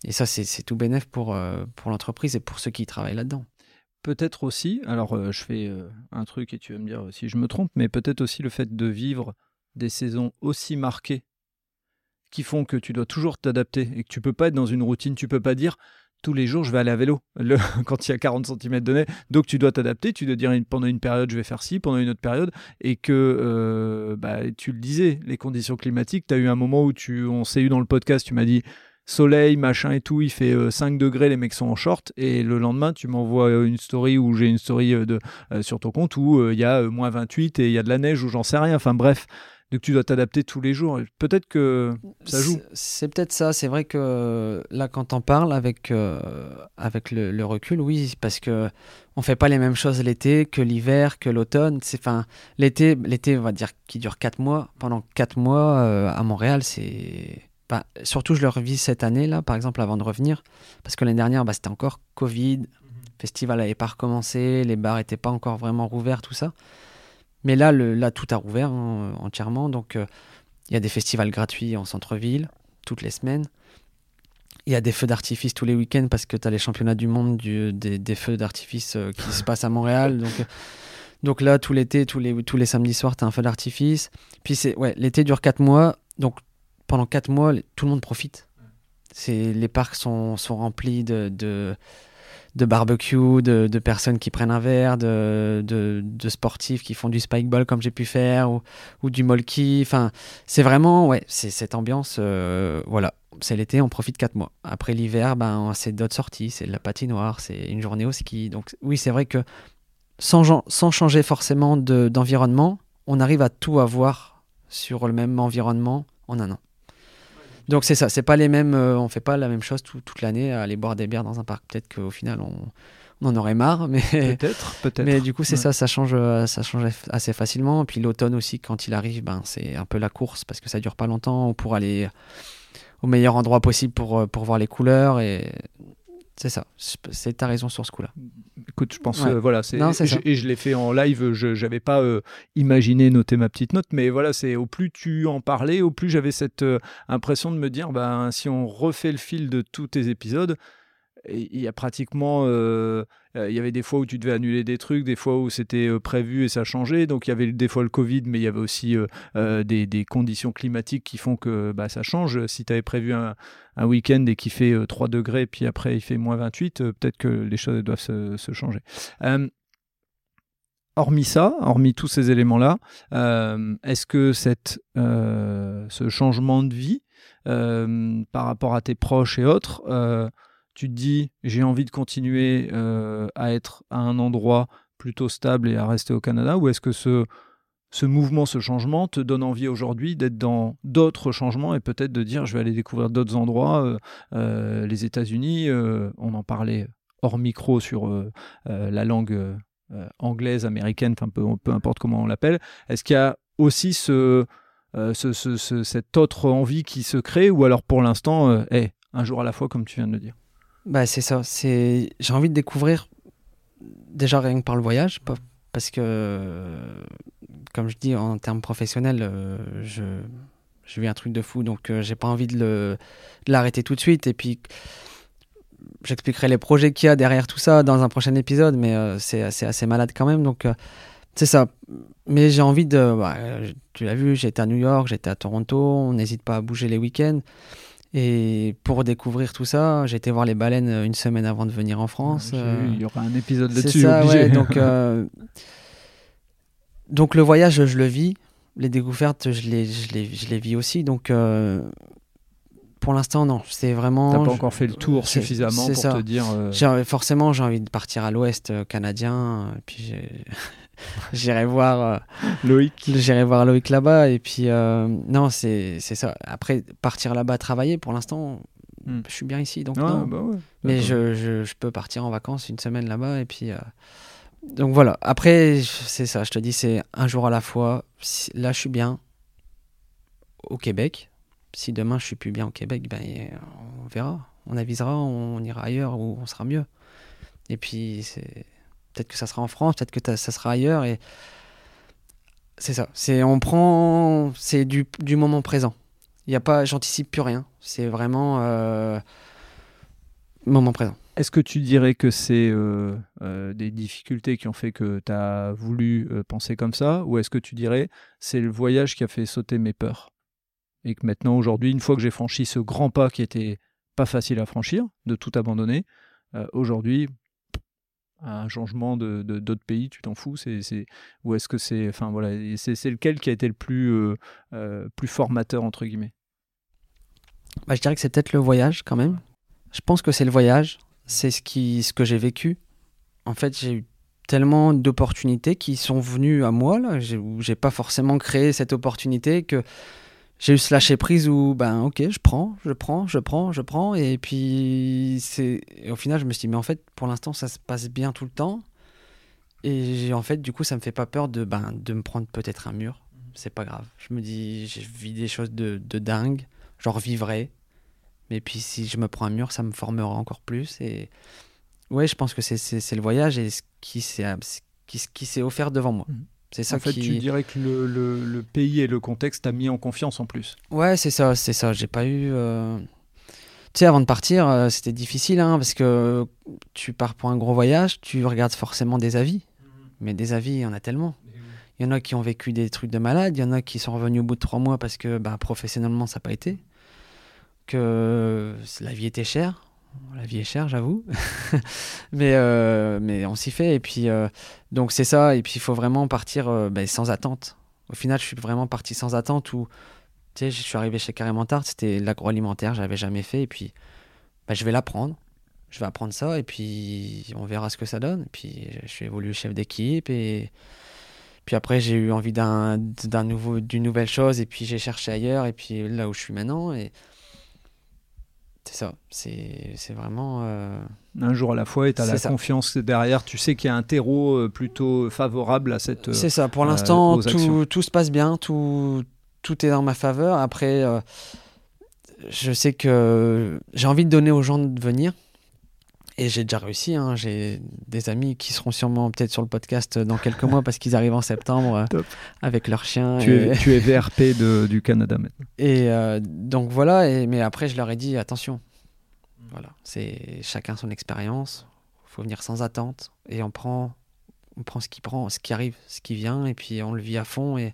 et ça, c'est tout bénéf pour, pour l'entreprise et pour ceux qui travaillent là-dedans peut-être aussi, alors euh, je fais euh, un truc et tu vas me dire si je me trompe, mais peut-être aussi le fait de vivre des saisons aussi marquées qui font que tu dois toujours t'adapter et que tu peux pas être dans une routine, tu peux pas dire tous les jours je vais aller à vélo quand il y a 40 cm de neige. Donc tu dois t'adapter, tu dois dire pendant une période je vais faire ci, pendant une autre période, et que euh, bah, tu le disais, les conditions climatiques, tu as eu un moment où tu, on s'est eu dans le podcast, tu m'as dit soleil, machin et tout, il fait 5 euh, degrés, les mecs sont en short, et le lendemain, tu m'envoies euh, une story où j'ai une story de, sur ton compte où il y a moins 28 et il y a de la neige ou j'en sais rien. Enfin bref, donc tu dois t'adapter tous les jours. Peut-être que ça joue. C'est peut-être ça. C'est vrai que là, quand on parle avec, avec le, recul, oui, parce que on fait pas les mêmes choses l'été que l'hiver, que l'automne. Enfin, l'été, l'été, on va dire, qui dure 4 mois. Pendant 4 mois à Montréal, c'est bah, surtout, je le revis cette année, là, par exemple, avant de revenir. Parce que l'année dernière, bah, c'était encore Covid. Le mhm. festival n'avait pas recommencé. Les bars n'étaient pas encore vraiment rouverts, tout ça. Mais là, là tout a rouvert hein, entièrement. Donc, euh, il y a des festivals gratuits en centre-ville, toutes les semaines. Il y a des feux d'artifice tous les week-ends parce que tu as les championnats du monde des, feux d'artifice euh, qui se passent à Montréal. Donc, euh, donc là, tout l'été, tous les, tous les samedis soirs, tu as un feu d'artifice. Puis c'est ouais, l'été dure 4 mois. Donc pendant 4 mois, tout le monde profite. C'est, les parcs sont, sont remplis de, de barbecue, de, personnes qui prennent un verre, de, de, sportifs qui font du spikeball comme j'ai pu faire, ou, ou du molki. Enfin, c'est vraiment, ouais, c'est cette ambiance. Euh, voilà, c'est l'été, on profite 4 mois. Après l'hiver, ben, c'est d'autres sorties, c'est de la patinoire, c'est une journée au ski. Donc oui, c'est vrai que sans, sans changer forcément d'environnement, on arrive à tout avoir sur le même environnement en un an. Donc c'est ça, c'est pas les mêmes, euh, on fait pas la même chose tout, toute l'année à aller boire des bières dans un parc. Peut-être qu'au final on, on, en aurait marre, mais peut-être, peut-être. Mais du coup c'est ouais. ça, ça change, ça change assez facilement. Et puis l'automne aussi, quand il arrive, ben c'est un peu la course parce que ça dure pas longtemps pour aller au meilleur endroit possible pour euh, pour voir les couleurs et c'est ça, c'est ta raison sur ce coup-là. Écoute, je pense, ouais. euh, voilà, c'est, et, je, et je l'ai fait en live, je n'avais pas euh, imaginé noter ma petite note, mais voilà, c'est au plus tu en parlais, au plus j'avais cette euh, impression de me dire, ben, si on refait le fil de tous tes épisodes, il y a pratiquement euh, il y avait des fois où tu devais annuler des trucs des fois où c'était euh, prévu et ça changeait. Donc il y avait des fois le Covid mais il y avait aussi euh, des, des, conditions climatiques qui font que bah, ça change. Si tu avais prévu un, un week-end et qu'il fait 3 degrés puis après il fait moins 28 peut-être que les choses doivent se, se changer. Hormis ça, hormis tous ces éléments-là, est-ce que cette, ce changement de vie par rapport à tes proches et autres, tu te dis j'ai envie de continuer euh, à être à un endroit plutôt stable et à rester au Canada ou est-ce que ce, ce mouvement, ce changement te donne envie aujourd'hui d'être dans d'autres changements et peut-être de dire je vais aller découvrir d'autres endroits, euh, euh, les États-Unis, on en parlait hors micro sur la langue anglaise, américaine, peu, peu importe comment on l'appelle. Est-ce qu'il y a aussi ce, ce, ce, cette autre envie qui se crée ou alors pour l'instant, hey, un jour à la fois comme tu viens de le dire? Bah, c'est ça. C'est... J'ai envie de découvrir, déjà rien que par le voyage, parce que, comme je dis, en termes professionnels, euh, je, je vis un truc de fou, donc euh, j'ai pas envie de, le, l'arrêter tout de suite. Et puis, j'expliquerai les projets qu'il y a derrière tout ça dans un prochain épisode, mais euh, c'est, assez, assez malade quand même. Donc, c'est ça. Mais j'ai envie de. Bah, tu l'as vu, j'étais à New York, j'étais à Toronto, on n'hésite pas à bouger les week-ends. Et pour découvrir tout ça, j'ai été voir les baleines une semaine avant de venir en France. Euh, il y aura un épisode là-dessus. Ça, ouais, donc, euh, donc le voyage, je le vis. Les découvertes, je les, je les, je les vis aussi. Donc euh, pour l'instant, non. C'est vraiment. T'as pas encore fait le tour suffisamment pour ça. te dire. Euh... Forcément, j'ai envie de partir à l'ouest canadien. Puis j'irai voir euh, Loïc. J'irai voir Loïc là-bas. Et puis, euh, non, c'est ça. Après, partir là-bas travailler, pour l'instant, hmm. je suis bien ici. Donc, ah, non. Bah ouais, Mais je, je, je, peux partir en vacances une semaine là-bas. Et puis. Euh... Donc voilà. Après, c'est ça. Je te dis, c'est un jour à la fois. Là, je suis bien au Québec. Si demain je suis plus bien au Québec, ben, on verra. On avisera, on ira ailleurs où on sera mieux. Et puis, c'est peut-être que ça sera en France, peut-être que ça sera ailleurs. Et c'est ça. C'est on prend, c'est du, moment présent. Il y a pas, j'anticipe plus rien. C'est vraiment euh, moment présent. Est-ce que tu dirais que c'est euh, euh, des difficultés qui ont fait que tu as voulu penser comme ça? Ou est-ce que tu dirais c'est le voyage qui a fait sauter mes peurs? Et que maintenant, aujourd'hui, une fois que j'ai franchi ce grand pas qui était pas facile à franchir, de tout abandonner, aujourd'hui, un changement de, d'autres pays, tu t'en fous c'est, c'est, Ou est-ce que c'est. Enfin voilà, c'est, lequel qui a été le plus, euh, euh, plus formateur, entre guillemets? Bah, Je dirais que c'est peut-être le voyage quand même. Je pense que c'est le voyage, c'est ce, ce que j'ai vécu. En fait, j'ai eu tellement d'opportunités qui sont venues à moi, là, où j'ai pas forcément créé cette opportunité que j'ai eu ce lâcher prise où ben ok je prends je prends je prends je prends. Et puis c'est au final je me suis dit mais en fait pour l'instant ça se passe bien tout le temps. Et en fait du coup ça me fait pas peur de ben de me prendre peut-être un mur. C'est pas grave. Je me dis j'ai vu des choses de, de dingue. J'en revivrai. Mais puis si je me prends un mur ça me formera encore plus. Et ouais je pense que c'est, le voyage et ce qui s'est qui, qui offert devant moi. Mmh. C'est ça en fait, qui... tu dirais que le, le, le, pays et le contexte t'a mis en confiance en plus. Ouais, c'est ça, c'est ça. J'ai pas eu. Euh... Tu sais, avant de partir, euh, c'était difficile hein, parce que tu pars pour un gros voyage, tu regardes forcément des avis. Mais des avis, il y en a tellement. Il y en a qui ont vécu des trucs de malade, il y en a qui sont revenus au bout de trois mois parce que bah, professionnellement, ça n'a pas été. Que la vie était chère. La vie est chère, j'avoue. mais, euh, mais on s'y fait. Et puis, euh, donc c'est ça. Et puis, il faut vraiment partir euh, ben, sans attente. Au final, je suis vraiment parti sans attente. Où, tu sais, je suis arrivé chez Carré Montard, c'était l'agroalimentaire, je n'avais jamais fait. Et puis, ben, je vais l'apprendre. Je vais apprendre ça. Et puis, on verra ce que ça donne. Et puis, je suis évolué chef d'équipe. Et puis après, j'ai eu envie d'un, d'un nouveau, d'une nouvelle chose. Et puis, j'ai cherché ailleurs. Et puis, là où je suis maintenant. Et c'est ça, c'est vraiment. euh, Un jour à la fois et tu as la ça. confiance derrière. Tu sais qu'il y a un terreau euh, plutôt favorable à cette. C'est ça, pour euh, l'instant, tout, tout se passe bien, tout, tout est dans ma faveur. Après, je sais que j'ai envie de donner aux gens de venir. Et j'ai déjà réussi. hein. J'ai des amis qui seront sûrement peut-être sur le podcast dans quelques mois parce qu'ils arrivent en septembre euh, avec leurs chiens. tu, et- es, tu es VRP de- du Canada maintenant. Et euh, donc voilà, et, mais après je leur ai dit attention. Voilà, c'est chacun son expérience. Il faut venir sans attente et on prend, on prend ce qui prend, ce qui arrive, ce qui vient, et puis on le vit à fond et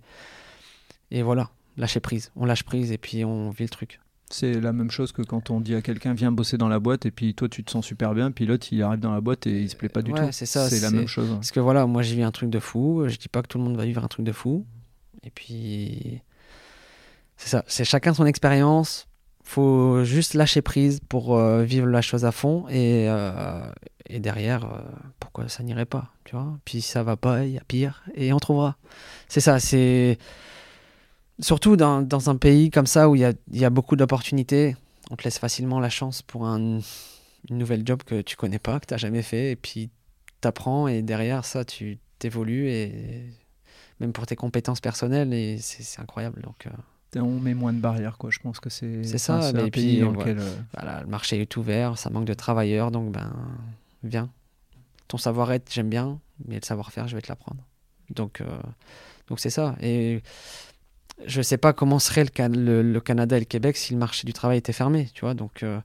et voilà, lâcher prise. On lâche prise et puis on vit le truc. C'est la même chose que quand on dit à quelqu'un viens bosser dans la boîte et puis toi tu te sens super bien, puis l'autre il arrive dans la boîte et il se plaît pas du Ouais, tout. c'est ça, C'est la même chose. Parce que voilà, moi j'ai vu un truc de fou. Je dis pas que tout le monde va vivre un truc de fou. Et puis c'est ça, c'est chacun son expérience. Faut juste lâcher prise pour euh, vivre la chose à fond et, euh, et derrière, euh, pourquoi ça n'irait pas, tu vois? Puis si ça va pas, il y a pire et on trouvera. C'est ça, c'est surtout dans, dans un pays comme ça où il y a, il y a beaucoup d'opportunités. On te laisse facilement la chance pour un, une nouvelle job que tu connais pas, que tu n'as jamais fait, et puis t'apprends et derrière ça tu t'évolues et même pour tes compétences personnelles et c'est incroyable donc euh, On met moins de barrières, quoi. Je pense que c'est C'est ça, un et pays puis, dans lequel. euh, voilà le marché est ouvert ça manque de travailleurs donc ben viens ton savoir-être j'aime bien mais le savoir-faire je vais te l'apprendre donc euh, donc c'est ça et je sais pas comment serait le, Can- le, le Canada et le Québec si le marché du travail était fermé tu vois donc euh,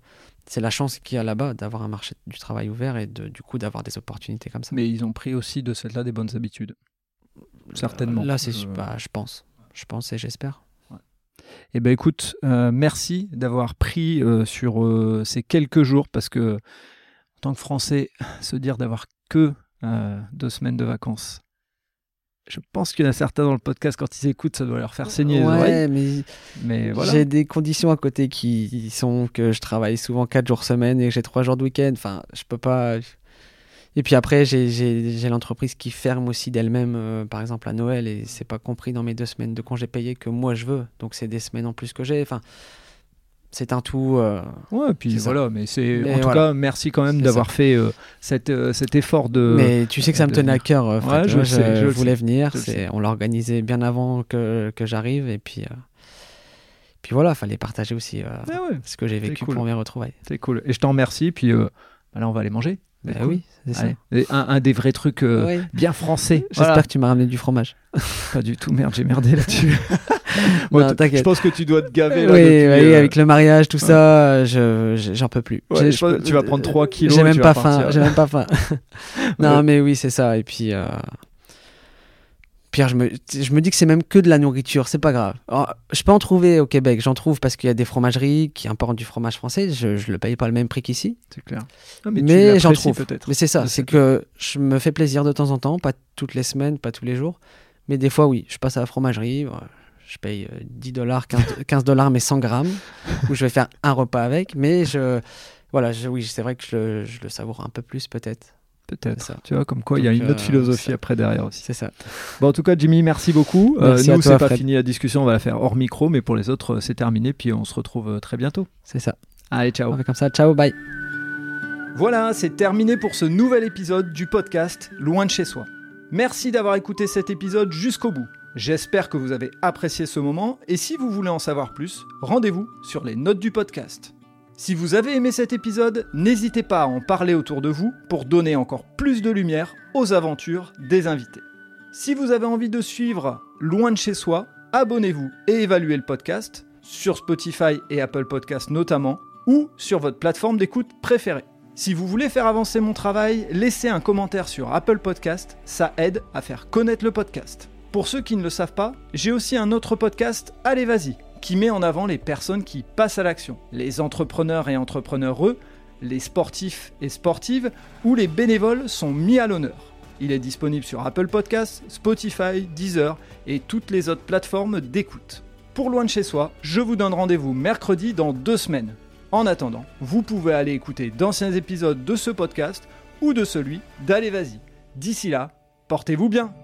c'est la chance qu'il y a là-bas d'avoir un marché du travail ouvert et de, du coup d'avoir des opportunités comme ça Mais ils ont pris aussi de celle-là des bonnes habitudes. Certainement. là c'est Je- bah, je pense je pense et j'espère Eh ben écoute, euh, merci d'avoir pris euh, sur euh, ces quelques jours parce que en tant que Français, se dire d'avoir que euh, deux semaines de vacances. Je pense qu'il y en a certains dans le podcast quand ils écoutent, ça doit leur faire saigner les oreilles. mais Mais voilà. J'ai des conditions à côté qui sont que je travaille souvent 4 jours semaine et que j'ai 3 jours de week-end. Enfin, je peux pas. Et puis après, j'ai l'entreprise qui ferme aussi d'elle-même, euh, par exemple à Noël, et c'est pas compris dans mes deux semaines de congés payés que moi je veux. Donc c'est des semaines en plus que j'ai. Enfin, c'est un tout. euh, Ouais, puis ça. voilà, mais c'est en tout voilà. cas merci quand même d'avoir fait euh, cet, euh, cet effort de. Mais tu sais que ça me tenait à cœur. euh, Fred, Ouais, je sais, le voulais sais, venir. je. On l'a organisé bien avant que, que j'arrive. Et puis, puis voilà, fallait partager aussi Ah ouais, ce que j'ai vécu cool. pour mes retrouvailles. c'est cool. Et je t'en remercie. Puis bah là, on va aller manger. Bah cool. oui, c'est ça. Un, un des vrais trucs Oui. bien français. J'espère Voilà. que tu m'as ramené du fromage. Pas du tout, merde, j'ai merdé là-dessus. Non, je pense que tu dois te gaver Oui, là. depuis, oui, euh, avec le mariage, tout ça, je- j'en peux plus. Ouais, J'ai- je pense que tu vas prendre 3 kilos J'ai même pas faim. J'ai même pas faim. non, Ouais. mais oui, c'est ça. Et puis, euh, Pierre, je me, je me dis que c'est même que de la nourriture. C'est pas grave. Alors, je peux en trouver au Québec. J'en trouve parce qu'il y a des fromageries qui importent du fromage français. Je, je le paye pas le même prix qu'ici. C'est clair. Ah, tu Mais, j'en trouve. Mais c'est ça. de C'est que je me fais plaisir de temps en temps, pas toutes les semaines, pas tous les jours. Mais des fois, oui. Je passe à la fromagerie. euh, Je paye euh, 10 dollars, 15 dollars, mais 100 grammes. où je vais faire un repas avec. Mais je. Voilà, je- oui, c'est vrai que je le, je le savoure un peu plus, peut-être. Peut-être. Tu vois, comme quoi, il y a une autre euh, philosophie après derrière aussi. C'est ça. Bon, en tout cas, Jimmy, merci beaucoup. Euh, Merci à nous, c'est pas Fred. fini la discussion, on va la faire hors micro, mais pour les autres, euh, c'est terminé. Puis on se retrouve euh, très bientôt. C'est ça. Allez, ciao. On fait comme ça. Ciao, bye. Voilà, c'est terminé pour ce nouvel épisode du podcast Loin de chez soi. Merci d'avoir écouté cet épisode jusqu'au bout. J'espère que vous avez apprécié ce moment et si vous voulez en savoir plus, rendez-vous sur les notes du podcast. Si vous avez aimé cet épisode, n'hésitez pas à en parler autour de vous pour donner encore plus de lumière aux aventures des invités. Si vous avez envie de suivre Loin de chez soi, abonnez-vous et évaluez le podcast sur Spotify et Apple Podcast notamment ou sur votre plateforme d'écoute préférée. Si vous voulez faire avancer mon travail, laissez un commentaire sur Apple Podcast, ça aide à faire connaître le podcast. Pour ceux qui ne le savent pas, j'ai aussi un autre podcast, Allez vas-y, qui met en avant les personnes qui passent à l'action, les entrepreneurs et entrepreneureux, les sportifs et sportives, ou les bénévoles sont mis à l'honneur. Il est disponible sur Apple Podcasts, Spotify, Deezer et toutes les autres plateformes d'écoute. Pour Loin de chez soi, je vous donne rendez-vous mercredi dans deux semaines. En attendant, vous pouvez aller écouter d'anciens épisodes de ce podcast ou de celui d'Allez Vas-y. D'ici là, portez-vous bien